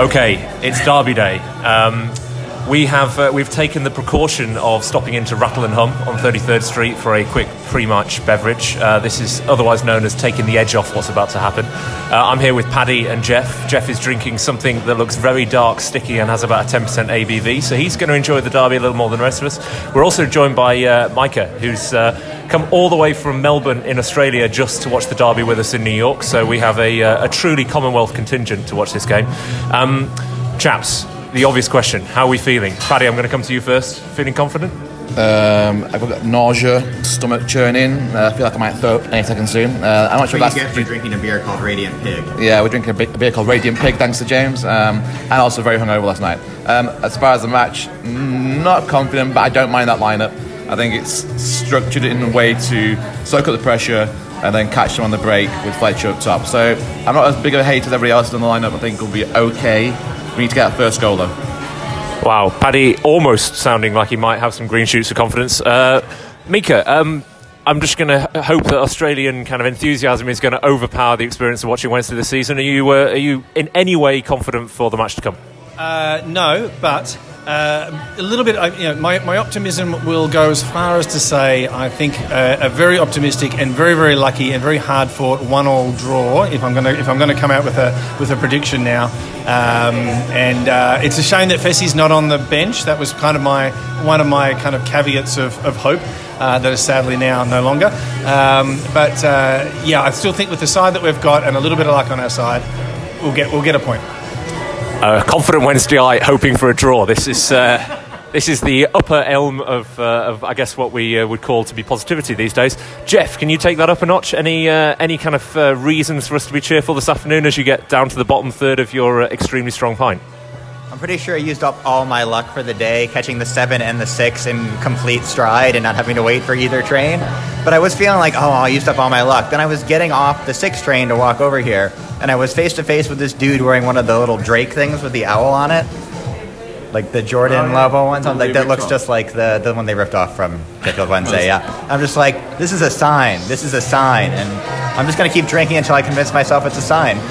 Okay, it's Derby Day. Um, we have uh, we've taken the precaution of stopping into Rattle and Hum on 33rd Street for a quick pre-match beverage. Uh, this is otherwise known as taking the edge off what's about to happen. Uh, I'm here with Paddy and Jeff. Jeff is drinking something that looks very dark, sticky, and has about a 10% ABV, so he's going to enjoy the derby a little more than the rest of us. We're also joined by uh, Micah, who's uh, come all the way from Melbourne in Australia just to watch the derby with us in New York. So we have a, uh, a truly Commonwealth contingent to watch this game. Um, chaps, the obvious question: How are we feeling? Paddy, I'm going to come to you first. Feeling confident? Um, I've got nausea, stomach churning. Uh, I feel like I might throw up any second soon. Uh, I'm not sure What if you that's get for drinking a beer called Radiant Pig. Yeah, we're drinking a, bit, a beer called Radiant Pig, thanks to James, um, and also very hungover last night. Um, as far as the match, not confident, but I don't mind that lineup. I think it's structured in a way to soak up the pressure and then catch them on the break with Fletcher up top. So I'm not as big of a hater as everybody else in the lineup. I think we'll be okay. We need to get that first goal though. Wow, Paddy almost sounding like he might have some green shoots of confidence. Uh, Mika, um, I'm just going to hope that Australian kind of enthusiasm is going to overpower the experience of watching Wednesday this season. Are you, uh, are you in any way confident for the match to come? Uh, no, but uh, a little bit. uh, You know, my, my optimism will go as far as to say I think uh, a very optimistic and very very lucky and very hard fought one all draw. If I'm gonna if I'm gonna come out with a with a prediction now, um, and uh, it's a shame that Fessie's not on the bench. That was kind of my one of my kind of caveats of, of hope. Uh, that is sadly now no longer. Um, but uh, yeah, I still think with the side that we've got and a little bit of luck on our side, we'll get we'll get a point. Uh, confident Wednesdayite, hoping for a draw. This is. Uh, This is the upper elm of, uh, of I guess, what we uh, would call to be positivity these days. Jeff, can you take that up a notch? Any uh, any kind of uh, reasons for us to be cheerful this afternoon as you get down to the bottom third of your uh, extremely strong pint? I'm pretty sure I used up all my luck for the day, catching the seven and the six in complete stride and not having to wait for either train. But I was feeling like, oh, I used up all my luck. Then I was getting off the six train to walk over here, and I was face to face with this dude wearing one of the little Drake things with the owl on it. Like the Jordan Lovo ones, I'm like that looks just like the, the one they ripped off from Sheffield Wednesday. Yeah, I'm just like, this is a sign. This is a sign, and I'm just gonna keep drinking until I convince myself it's a sign.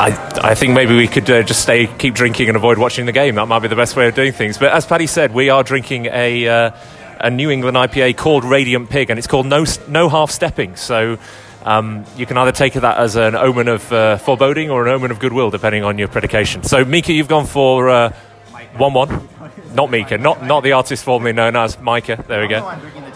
I, I think maybe we could uh, just stay, keep drinking and avoid watching the game. That might be the best way of doing things. But as Paddy said, we are drinking a, uh, a New England IPA called Radiant Pig, and it's called No, no Half Stepping. So um, you can either take that as an omen of uh, foreboding or an omen of goodwill, depending on your predication. So, Mika, you've gone for uh, 1 1. Not Mika, not, not the artist formerly known as Micah. There we go.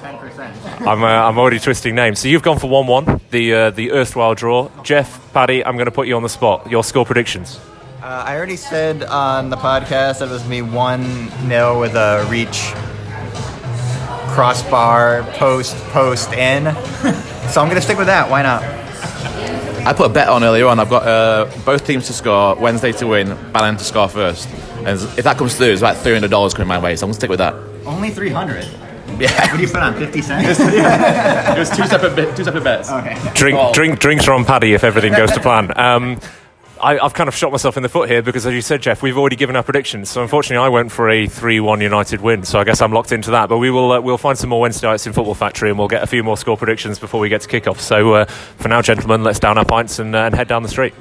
I'm drinking the 10%. I'm, uh, I'm already twisting names. So you've gone for 1 1, the, uh, the erstwhile draw. Jeff, Paddy, I'm going to put you on the spot. Your score predictions. Uh, I already said on the podcast that it was me 1 0 with a reach crossbar post post in. so I'm going to stick with that. Why not? I put a bet on earlier on. I've got uh, both teams to score, Wednesday to win, Ballon to score first. And if that comes through, it's about $300 coming my way, so I'm going to stick with that. Only 300. Yeah. What do you put on? 50 cents? it was two separate, two separate bets. okay. Drink, Oh. drink, drinks are on Paddy if everything goes to plan. Um, I, I've kind of shot myself in the foot here because, as you said, Jeff, we've already given our predictions. So unfortunately, I went for a three-one United win. So I guess I'm locked into that. But we will uh, we'll find some more Wednesdayites in Football Factory, and we'll get a few more score predictions before we get to kick off. So uh, for now, gentlemen, let's down our pints and, uh, and head down the street.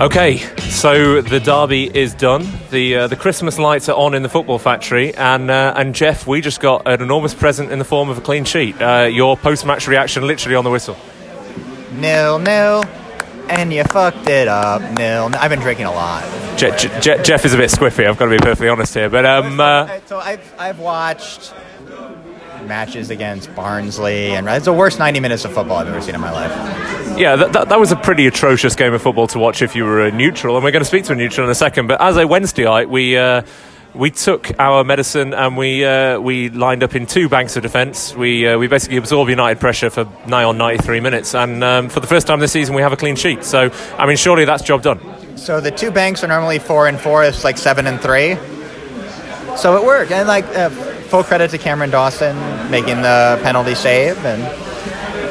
Okay, so the derby is done. The uh, the Christmas lights are on in the football factory, and uh, and Jeff, we just got an enormous present in the form of a clean sheet. Uh, your post match reaction, literally on the whistle. Nil nil. And you fucked it up. Nil. nil. I've been drinking a lot. Je- Je- Je- Jeff is a bit squiffy. I've got to be perfectly honest here, but um, uh, so I've, I've watched matches against Barnsley, and it's the worst 90 minutes of football I've ever seen in my life. yeah, that, that, that was a pretty atrocious game of football to watch if you were a neutral, and we're going to speak to a neutral in a second. But as a Wednesdayite, we. Uh, we took our medicine and we uh, we lined up in two banks of defence. We uh, we basically absorbed United pressure for nigh on 93 minutes, and um, for the first time this season, we have a clean sheet. So, I mean, surely that's job done. So the two banks are normally four and four. It's like seven and three. So it worked, and like uh, full credit to Cameron Dawson making the penalty save, and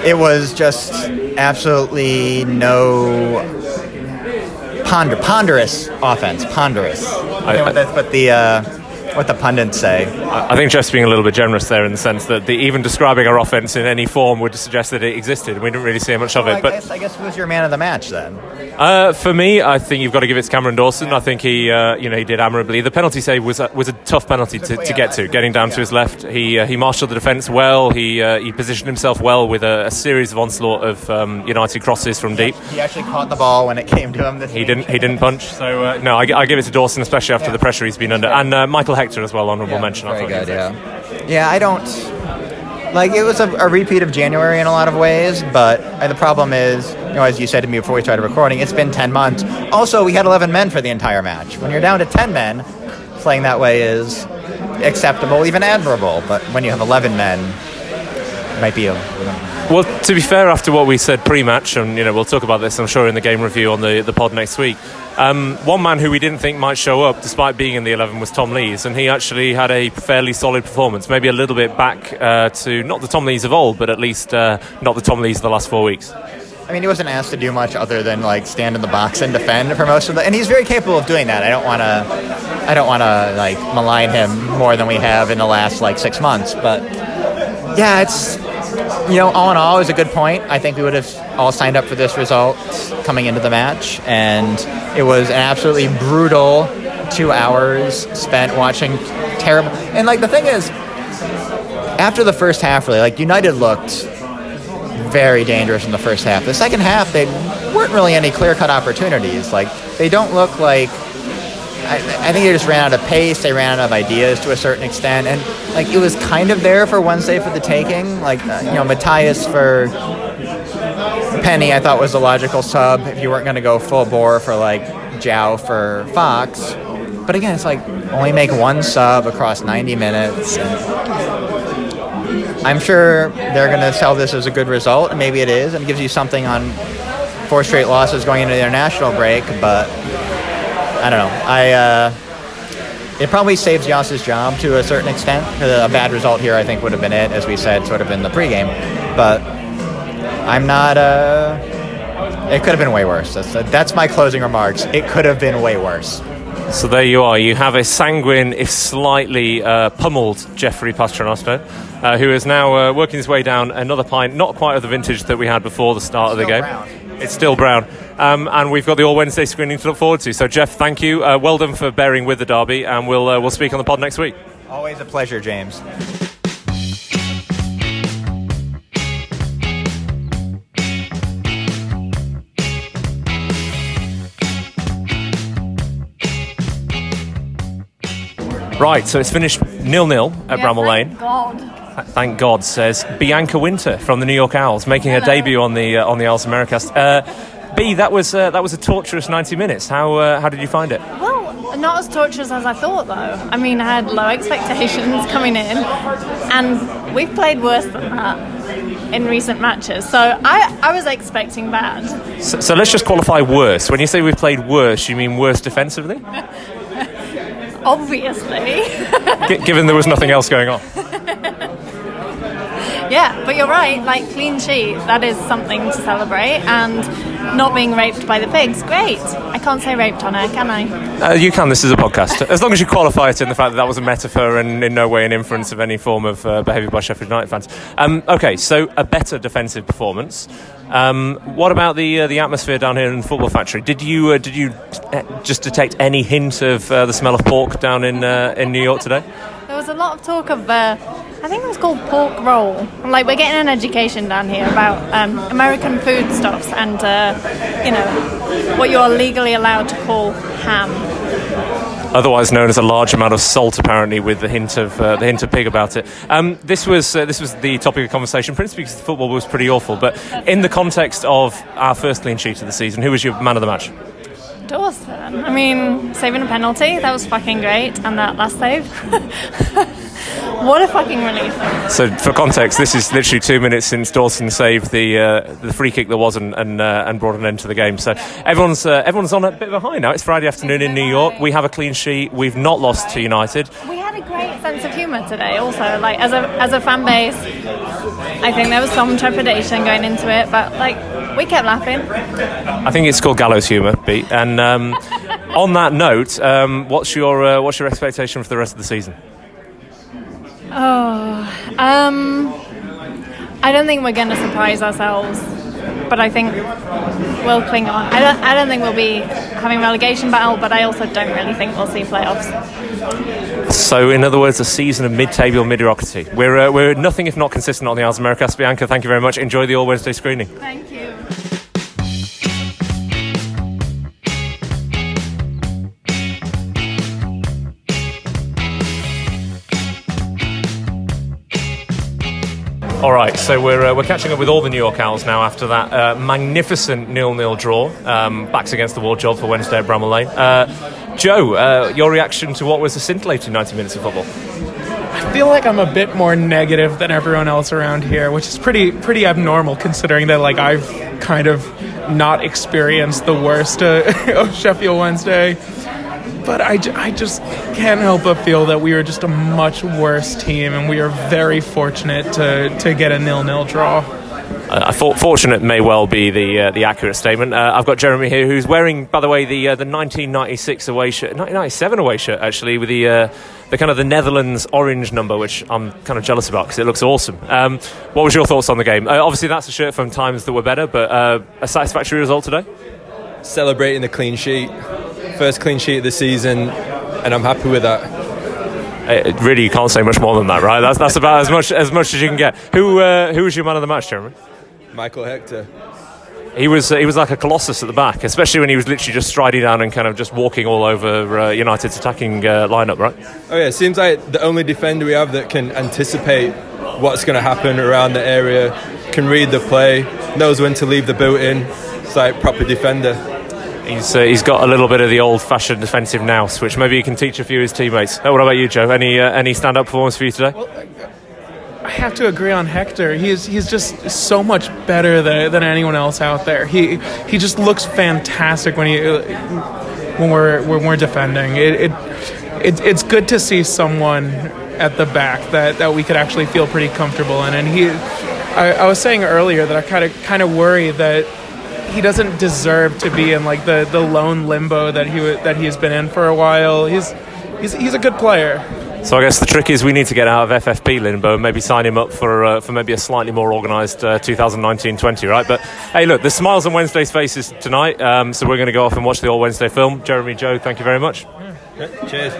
it was just absolutely no ponder ponderous offense. Ponderous. I- but the uh, what the pundits say. I think Jeff's being a little bit generous there in the sense that the, even describing our offense in any form would suggest that it existed. We didn't really see much of Well, it. I, But guess, I guess who's your man of the match then? Uh, for me, I think you've got to give it to Cameron Dawson. I think he, uh, you know, he did admirably. The penalty save was a, was a tough penalty to, to get to, getting down to his left. He uh, he marshalled the defence well. He uh, he positioned himself well with a, a series of onslaught of um, United crosses from deep. He actually caught the ball when it came to him. This He week. didn't. He didn't punch. So uh, no, I, I give it to Dawson, especially after Yeah. the pressure he's been under, and uh, Michael Hector as well. Honourable mention. I Very thought. good, yeah. Yeah, I don't. Like it was a, a repeat of January in a lot of ways, but the problem is, you know, as you said to me before we started recording, it's been ten months. Also, we had eleven men for the entire match. When you're down to ten men, playing that way is acceptable, even admirable. But when you have eleven men, it might be a. Well, to be fair, after what we said pre-match, and you know we'll talk about this, I'm sure, in the game review on the, the pod next week. Um, one man who we didn't think might show up, despite being in the 11, was Tom Lees, and he actually had a fairly solid performance. Maybe a little bit back uh, to not the Tom Lees of old, but at least uh, not the Tom Lees of the last four weeks. I mean, he wasn't asked to do much other than like stand in the box and defend for most of the, and he's very capable of doing that. I don't want to, I don't want to like malign him more than we have in the last like six months. But yeah, it's you know, all in all, it was a good point. I think we would have all signed up for this result coming into the match, and it was an absolutely brutal two hours spent watching terrible. And like the thing is, after the first half, really, like United looked very dangerous in the first half. The second half, they weren't really any clear cut opportunities. Like, they don't look like. I, I think they just ran out of pace. They ran out of ideas to a certain extent, and like it was kind of there for Wednesday for the taking. Like uh, you know, Matias for Penney, I thought was a logical sub if you weren't going to go full bore for like Jow for Fox. But again, it's like only make one sub across 90 minutes. I'm sure they're going to sell this as a good result, and maybe it is, and gives you something on four straight losses going into the international break. But I don't know. I uh, it probably saves Yas's job to a certain extent. A bad result here, I think, would have been it, as we said, sort of in the pregame. But I'm not. Uh, it could have been way worse. That's, that's my closing remarks. It could have been way worse. So there you are. You have a sanguine, if slightly uh, pummeled Jeffrey Pasternoster, uh, who is now uh, working his way down another pint, not quite of the vintage that we had before the start of the game. brown. It's still brown. Um, and we've got the All Wednesday screening to look forward to. So, Jeff, thank you. Uh, well done for bearing with the derby, and we'll, uh, we'll speak on the pod next week. Always a pleasure, James. Right, so it's finished nil nil at Yeah, Bramall thank Lane. God. Thank God, says Bianca Winter from the New York Owls, making her debut on the uh, on the Owls Americast. Uh, B, that was uh, that was a torturous ninety minutes. How uh, how did you find it? Well, not as torturous as I thought, though. I mean, I had low expectations coming in, and we've played worse than that in recent matches. So I, I was expecting bad. So, so let's just qualify worse. When you say we've played worse, you mean worse defensively? Obviously. G- given there was nothing else going on. yeah, but you're right. Like, clean sheet, that is something to celebrate. And not being raped by the pigs, great. I can't say raped on air, can I? Uh, you can. This is a podcast. As long as you qualify it in the fact that that was a metaphor and in no way an inference of any form of uh, behaviour by Sheffield United fans. Um, okay, so a better defensive performance. Um, what about the uh, the atmosphere down here in the Football Factory? Did you uh, did you uh, just detect any hint of uh, the smell of pork down in uh, in New York today? There was a lot of talk of, uh, I think it was called pork roll. Like, we're getting an education down here about um, American foodstuffs and, uh, you know, what you're legally allowed to call ham. otherwise known as a large amount of salt, apparently, with the hint of uh, the hint of pig about it. Um, this was uh, this was the topic of conversation, principally because the football was pretty awful. But in the context of our first clean sheet of the season, who was your man of the match? Dawson. I mean, saving a penalty, that was fucking great. And that last save. what a fucking relief. So, for context, this is literally two minutes since Dawson saved the uh, the free kick that wasn't and uh, and brought an end to the game. So everyone's uh, everyone's on a bit of a high now. It's Friday afternoon in New York. We have a clean sheet. We've not lost to United. We had a great sense of humour today, also. Like, as a, as a fan base, I think there was some trepidation going into it, but, like, we kept laughing. I think it's called gallows humour, Pete. And um, on that note, um, what's your uh, what's your expectation for the rest of the season? Oh, um, I don't think we're going to surprise ourselves, but I think we'll cling on. I don't, I don't think we'll be having relegation battle, but I also don't really think we'll see playoffs. So, in other words, a season of mid-table mediocrity. We're uh, we're nothing if not consistent on the Isles of Americas. Bianca, thank you very much. Enjoy the All Wednesday screening. Thank you. All right, so we're, uh, we're catching up with all the New York Owls now after that uh, magnificent nil-nil draw, um, backs against the wall job for Wednesday at Bramall Lane. Uh, Joe, uh, your reaction to what was a scintillating 90 minutes of football? I feel like I'm a bit more negative than everyone else around here, which is pretty pretty abnormal considering that like I've kind of not experienced the worst uh, of Sheffield Wednesday. But I, I just can't help but feel that we are just a much worse team, and we are very fortunate to, to get a nil-nil draw. Uh, I thought fortunate may well be the uh, the accurate statement. Uh, I've got Jeremy here, who's wearing, by the way, the uh, the 1996 away shirt, 1997 away shirt, actually, with the uh, the kind of the Netherlands orange number, which I'm kind of jealous about because it looks awesome. Um, what was your thoughts on the game? Uh, obviously, that's a shirt from times that were better, but a satisfactory result today. Celebrating the clean sheet. First clean sheet of the season, and I'm happy with that. Uh, really, you can't say much more than that, right? That's that's about as much as much as you can get. Who uh, who was your man of the match, Jeremy? Michael Hector. He was uh, he was like a colossus at the back, especially when he was literally just striding down and kind of just walking all over uh, United's attacking uh, lineup, right? Oh yeah, it seems like the only defender we have that can anticipate what's going to happen around the area, can read the play, knows when to leave the boot in. It's like proper defender. He's uh, he's got a little bit of the old-fashioned defensive nous, which maybe he can teach a few of his teammates. Oh, what about you, Joe? Any uh, any stand-up performance for you today? I have to agree on Hector. He's he's just so much better than, than anyone else out there. He he just looks fantastic when he when we're when we're defending. It, it, it it's good to see someone at the back that, that we could actually feel pretty comfortable in. And he, I, I was saying earlier that I kind of kind of worry that he doesn't deserve to be in like the, the lone limbo that he that he's been in for a while. He's he's he's a good player. So I guess the trick is we need to get out of FFP limbo and maybe sign him up for uh, for maybe a slightly more organised uh, 2019-20, right? But hey, look, there's smiles on Wednesday's faces tonight, um, so we're going to go off and watch the All Wednesday film. Jeremy, Joe, thank you very much. Cheers.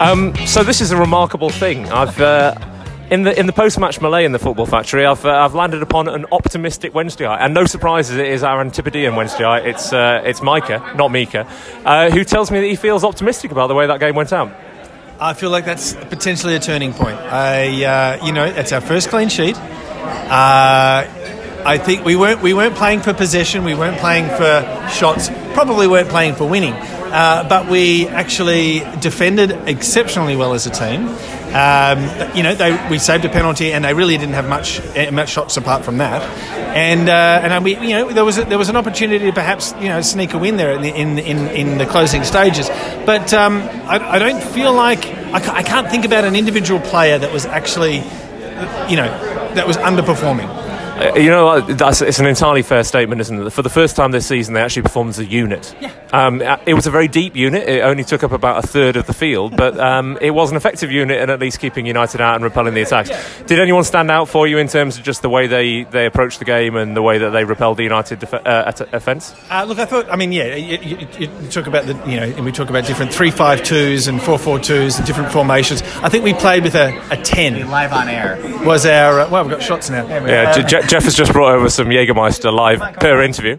Um, so this is a remarkable thing. I've uh, in the in the post-match melee in the football factory. I've uh, I've landed upon an optimistic Wednesday, and no surprises, it is our Antipodean Wednesday. It's uh, it's Micah, not Mika, uh, who tells me that he feels optimistic about the way that game went out. I feel like that's potentially a turning point. I, uh, you know, it's our first clean sheet. Uh, I think we weren't we weren't playing for possession. We weren't playing for shots. Probably weren't playing for winning. Uh, but we actually defended exceptionally well as a team. Um, you know, they, we saved a penalty, and they really didn't have much eh, much shots apart from that. And uh, and we, you know, there was a, there was an opportunity to perhaps you know sneak a win there in the, in, in, in the closing stages. But um, I, I don't feel like I, I can't think about an individual player that was actually, you know, that was underperforming. Uh, you know, that's, it's an entirely fair statement, isn't it? For the first time this season, they actually performed as a unit. Yeah. Um, uh, it was a very deep unit. It only took up about a third of the field, but um, it was an effective unit in at least keeping United out and repelling the attacks. Did anyone stand out for you in terms of just the way they, they approached the game and the way that they repelled the United def- uh, at- offence? Uh, look, I thought. I mean, yeah, you, you, you talk about the, you know, and we talk about different three-five-twos and four-four-twos and different formations. I think we played with a, a ten. Live on air. Was our uh, well, we've got shots now. Yeah, Je- Je- Jeff has just brought over some Jägermeister live per interview.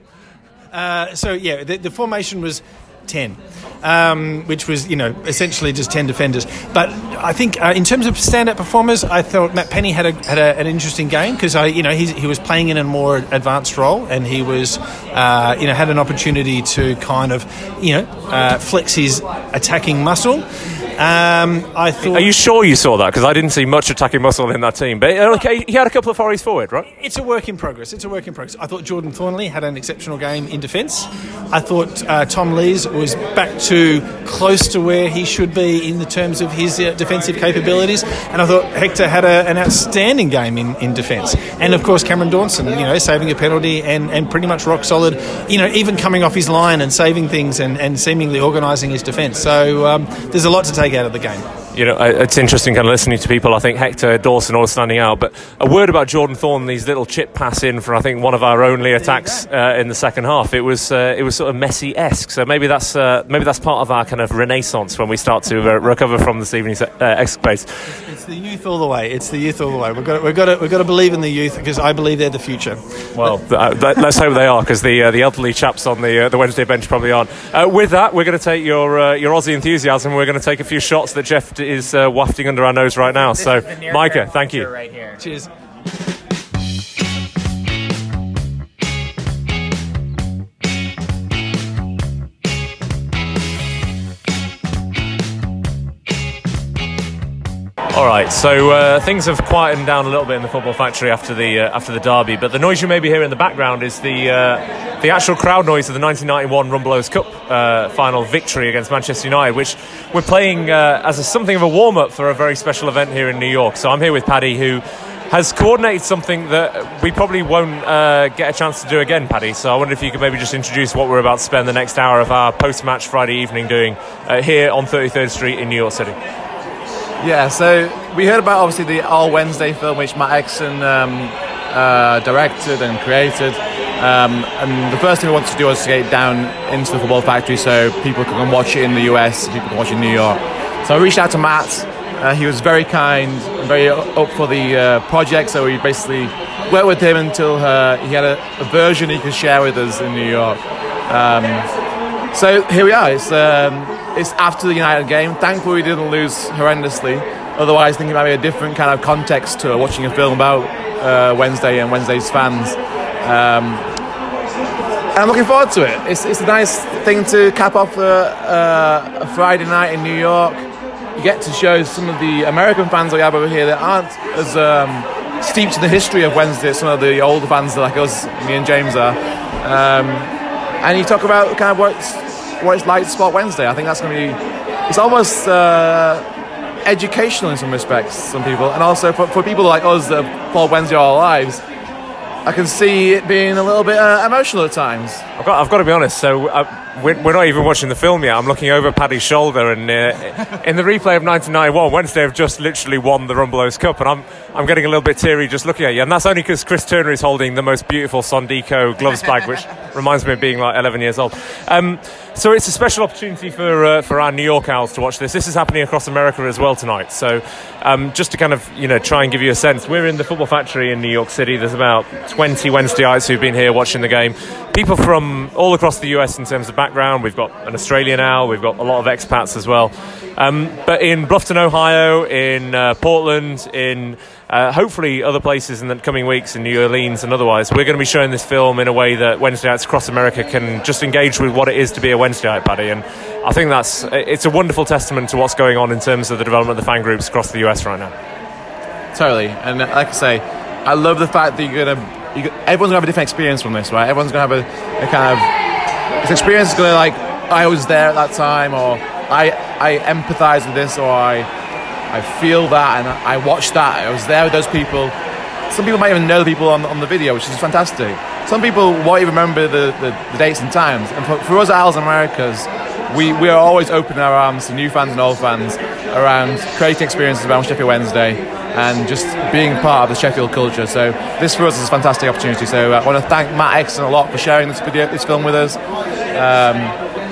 Uh, so yeah, the, the formation was ten, um, which was you know essentially just ten defenders. But I think uh, in terms of stand-up performers, I thought Matt Penney had a had a, an interesting game because I you know he, he was playing in a more advanced role and he was uh, you know had an opportunity to kind of you know uh, flex his attacking muscle. Um, I thought. Are you sure you saw that? Because I didn't see much attacking muscle in that team. But uh, okay, he had a couple of forays forward, right? It's a work in progress. It's a work in progress. I thought Jordan Thorniley had an exceptional game in defence. I thought uh, Tom Lees was back to close to where he should be in the terms of his uh, defensive capabilities, and I thought Hector had a, an outstanding game in, in defence. And of course, Cameron Dawson, you know, saving a penalty and, and pretty much rock solid. You know, even coming off his line and saving things and, and seemingly organising his defence. So um, there's a lot to take out of the game you know, it's interesting kind of listening to people. I think Hector Dawson all standing out, but a word about Jordan Thorniley's little chip pass in for I think one of our only attacks uh, in the second half. It was uh, it was sort of Messi esque. So maybe that's uh, maybe that's part of our kind of renaissance when we start to uh, recover from this evening's uh, escapades. It's the youth all the way. It's the youth all the way. We've got to, we've got to, we've got to believe in the youth because I believe they're the future. Well, let's hope they are because the the elderly chaps on the the Wednesday bench probably aren't. with that, we're going to take your your Aussie enthusiasm. We're going to take a few shots that Jeff is uh, wafting under our nose right now. This so, Micah, thank you. Right here. Cheers. All right, so uh, things have quietened down a little bit in the football factory after the uh, after the derby, but the noise you may be hearing in the background is the uh, the actual crowd noise of the 1991 Rumbelows Cup uh, final victory against Manchester United, which we're playing uh, as a, something of a warm up for a very special event here in New York. So I'm here with Paddy, who has coordinated something that we probably won't uh, get a chance to do again, Paddy. So I wonder if you could maybe just introduce what we're about to spend the next hour of our post-match Friday evening doing here on 33rd Street in New York City. Yeah, so we heard about obviously the All Wednesday film, which Matt Exton um, uh, directed and created. Um, and the first thing we wanted to do was to get down into the football factory so people can watch it in the US, people can watch it in New York. So I reached out to Matt. Uh, he was very kind and very up for the uh, project. So we basically worked with him until uh, he had a, a, version he could share with us in New York. Um, so here we are. It's um, it's after the United game. Thankfully, we didn't lose horrendously. Otherwise, I think it might be a different kind of context to watching a film about uh, Wednesday and Wednesday's fans. Um, and I'm looking forward to it. It's, it's a nice thing to cap off a, a, Friday night in New York. You get to show some of the American fans we have over here that aren't as um, steeped in the history of Wednesday some of the older fans like us, me and James are. Um, and you talk about kind of what's what it's like to spot Wednesday. I think that's going to be it's almost uh, educational in some respects. Some people, and also for, for people like us that have followed Wednesday all our lives, I can see it being a little bit uh, emotional at times. I've got, I've got to be honest. So uh, we're, we're, not even watching the film yet. I'm looking over Paddy's shoulder, and uh, in the replay of 1991, Wednesday have just literally won the Rumbelows Cup, and I'm I'm getting a little bit teary just looking at you. And that's only because Chris Turner is holding the most beautiful Sondico gloves bag, which reminds me of being like 11 years old. Um, so it's a special opportunity for uh, for our New York Owls to watch this. This is happening across America as well tonight. So um, just to kind of you know try and give you a sense, we're in the football factory in New York City. There's about 20 Wednesdayites who've been here watching the game. People from all across the US in terms of background. We've got an Australian owl. We've got a lot of expats as well. Um, but in Bluffton, Ohio, in uh, Portland, in uh, hopefully other places in the coming weeks in New Orleans and otherwise, we're going to be showing this film in a way that Wednesdayites across America can just engage with what it is to be a Wednesdayite Paddy. And I think that's it's a wonderful testament to what's going on in terms of the development of the fan groups across the US right now. Totally, and like I say, I love the fact that you're going to you, everyone's gonna have a different experience from this, right? Everyone's gonna have a, a kind of this experience is gonna like I was there at that time, or I I empathise with this, or I I feel that, and I watched that. I was there with those people. Some people might even know the people on, on the video, which is fantastic. Some people won't even remember the, the, the dates and times. And for, for us at Owls Americas, we, we are always opening our arms to new fans and old fans around creating experiences around Sheffield Wednesday and just being part of the Sheffield culture. So this for us is a fantastic opportunity. So uh, I want to thank Matt Exton a lot for sharing this video, this film with us, um,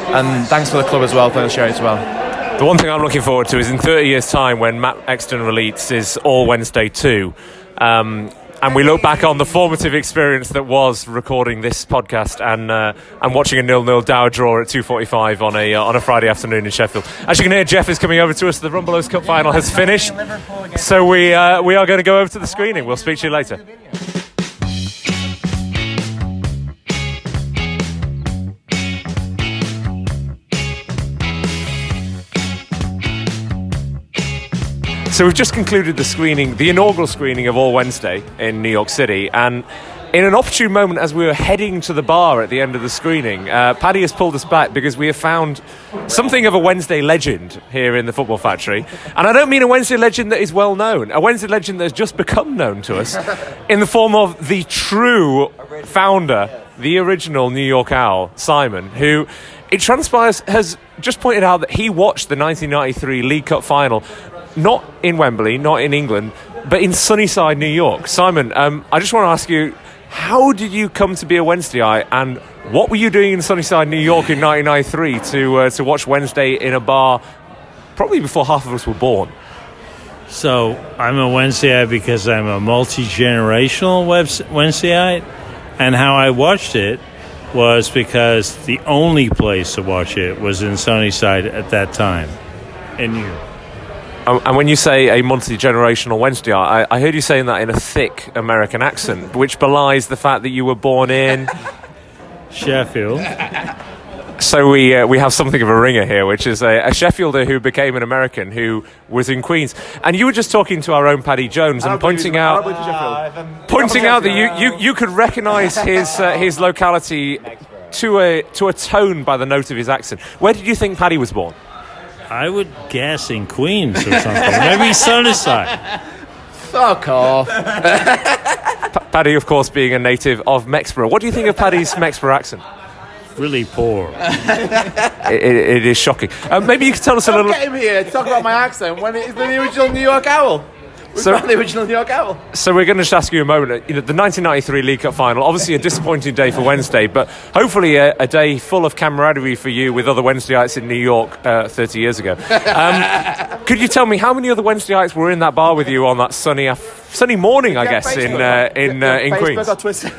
and thanks for the club as well for sharing it as well. The one thing I'm looking forward to is in 30 years' time when Matt Exton releases All Wednesday 2. Um, and we look back on the formative experience that was recording this podcast and uh, and watching a nil-nil Dow draw at 2:45 on a uh, on a Friday afternoon in Sheffield. As you can hear, Jeff is coming over to us. The Rumbelows Cup final has finished, so we uh, we are going to go over to the screening. We'll speak to you later. So we've just concluded the screening, the inaugural screening of All Wednesday in New York City, and in an opportune moment as we were heading to the bar at the end of the screening, uh, Paddy has pulled us back because we have found something of a Wednesday legend here in the Football Factory. And I don't mean a Wednesday legend that is well known, a Wednesday legend that has just become known to us in the form of the true founder, the original New York Owl, Simon, who it transpires has just pointed out that he watched the 1993 League Cup final not in Wembley, not in England, but in Sunnyside, New York. Simon, um, I just want to ask you, how did you come to be a Wednesdayite, and what were you doing in Sunnyside, New York, in 1993 to uh, to watch Wednesday in a bar, probably before half of us were born? So I'm a Wednesdayite because I'm a multi generational Wednesdayite, and how I watched it was because the only place to watch it was in Sunnyside at that time York. Um, and when you say a multi generational Wednesday, I, I heard you saying that in a thick American accent, which belies the fact that you were born in Sheffield. So we uh, we have something of a ringer here, which is a, a, Sheffielder who became an American who was in Queens. And you were just talking to our own Paddy Jones and pointing out uh, pointing out that you, you, you could recognise his uh, his locality to a to a tone by the note of his accent. Where did you think Paddy was born? I would guess in Queens or something. Maybe Sunnyside. Fuck off. P- Paddy, of course, being a native of Mexborough. What do you think of Paddy's Mexborough accent? Really poor. it, it, it is shocking. Uh, maybe you could tell us a Don't little. get him here to talk about my accent when it is the original New York Owl. We're So- not the original New York Owl. So we're going to just ask you a moment. You know, the 1993 League Cup final, obviously a disappointing day for Wednesday, but hopefully a, a day full of camaraderie for you with other Wednesdayites in New York uh, 30 years ago. Um, could you tell me how many other Wednesdayites were in that bar with you on that sunny af- sunny morning, I guess, in uh, in uh, in Facebook Queens? or Twitter.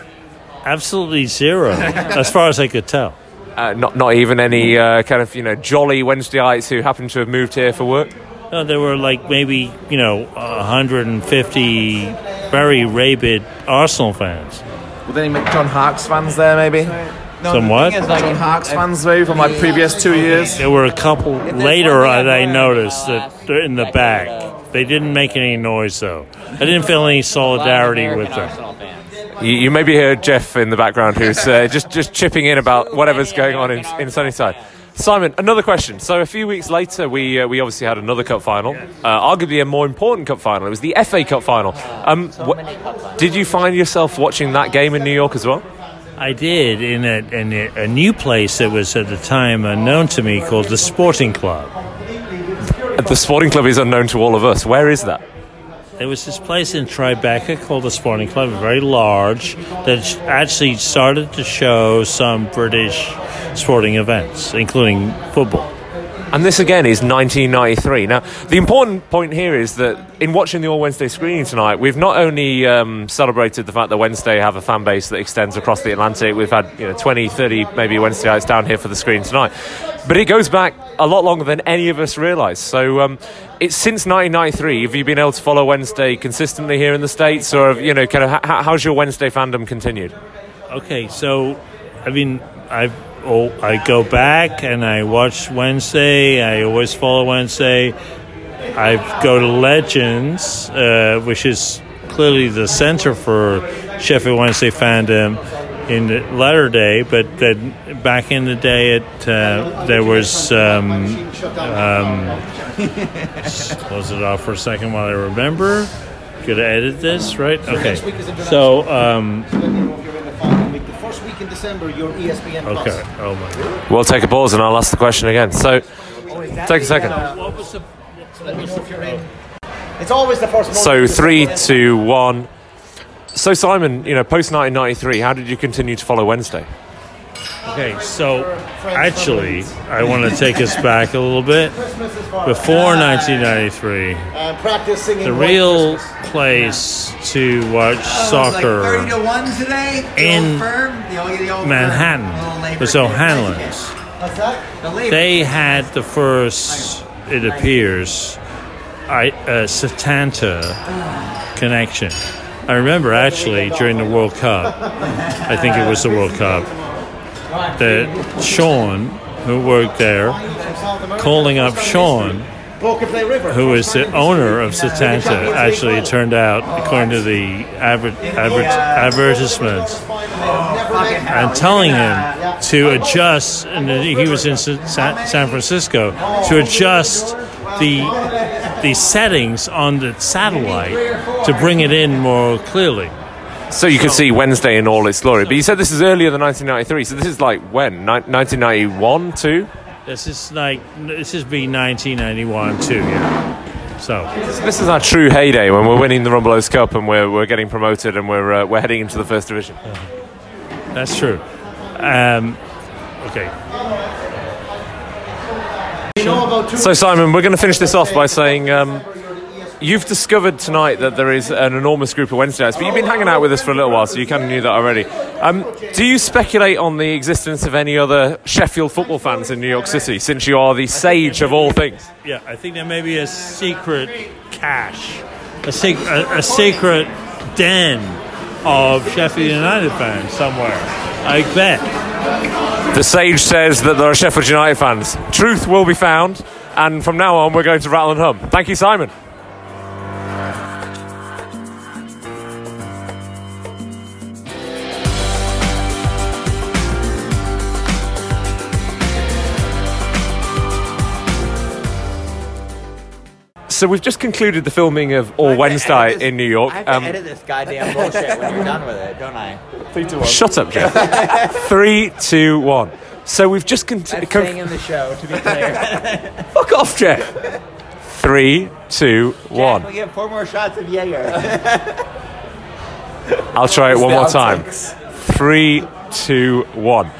Absolutely zero, as far as I could tell. Uh, not not even any uh, kind of you know jolly Wednesdayites who happen to have moved here for work. No, there were like maybe, you know, 150 very rabid Arsenal fans. Were there any John Harkes fans there, maybe? Somewhat. John Harkes fans, maybe, from like previous two years? There were a couple later that I noticed that they're in the back. They didn't make any noise though. I didn't feel any solidarity with them. You, you maybe heard Jeff in the background who's uh, just just chipping in about whatever's going on in, in Sunnyside. Simon, another question. So a few weeks later, we uh, we obviously had another cup final, uh, arguably a more important cup final. It was the FA Cup final. Um, wh- did you find yourself watching that game in New York as well? I did in a, in a, a new place that was at the time unknown to me called the Sporting Club. The Sporting Club is unknown to all of us. Where is that? There was this place in Tribeca called the Sporting Club, very large, that actually started to show some British sporting events, including football. And this again is 1993. Now, the important point here is that in watching the All Wednesday screening tonight, we've not only um, celebrated the fact that Wednesday have a fan base that extends across the Atlantic, we've had you know 20, 30 maybe Wednesdayites down here for the screen tonight, but it goes back a lot longer than any of us realise. So um, it's since 1993. Have you been able to follow Wednesday consistently here in the States, or have, you know, kind of how, how's your Wednesday fandom continued? Okay, so I mean, I oh, I go back and I watch Wednesday. I always follow Wednesday. I go to Legends, uh, which is clearly the center for Sheffield Wednesday fandom in the latter day. But then back in the day, it uh, there was. Um, um, close it off for a second while I remember. Gonna edit this, right? Okay. So. Um, first week in December, your ESPN Plus. Okay. Oh my god. We'll take a pause and I'll ask the question again. So, oh, take a second. Uh, what was the? Let me know if you're in. It's always the first. So Monday in three, December. two, one. So Simon, you know, post 1993, how did you continue to follow Wednesday? Okay, so actually, I want to take us back a little bit. Before 1993, Uh, practice singing. the real place to watch soccer one in firm, the old, the old Manhattan was O'Hanlon's. They had the first, it appears, I, uh, Setanta connection. I remember actually during the World Cup, I think it was the World Cup, that Sean, who worked there, calling up Sean who is the owner of Setanta, actually it turned out, according to the adver- adver- advertisement, and telling him to adjust, and he was in Sa- Sa- San Francisco, to adjust the the settings on the satellite to bring it in more clearly. So you could see Wednesday in all its glory. But you said this is earlier than 1993, so this is like when? Ni- 1991 too? This is like this is be 1991 too, yeah. So So this is our true heyday when we're winning the Rumbelows Cup and we're, we're getting promoted and we're, uh, we're heading into the first division. that's true. Um, okay. So, Simon, we're going to finish this off by saying um, you've discovered tonight that there is an enormous group of Wednesdayites, but you've been hanging out with us for a little while, so you kind of knew that already. Um, do you speculate on the existence of any other Sheffield football fans in New York City, since you are the sage of all things? Yeah, I think there may be a secret cache, a, sec- a, a secret den of Sheffield United fans somewhere. I bet. The sage says that there are Sheffield United fans. Truth will be found, and from now on, we're going to rattle and hum. Thank you, Simon. So we've just concluded the filming of All Wednesday in New York. I have to Um, edit this goddamn bullshit when you're done with it, don't I? Shut up, Jeff. Three, two, one. So we've just That's continued. staying in the show, to be clear. Fuck off, Jeff. Three, two, one. Jack, we get four more shots of Jaeger. I'll try it one more time. outtakes. Three, two, one.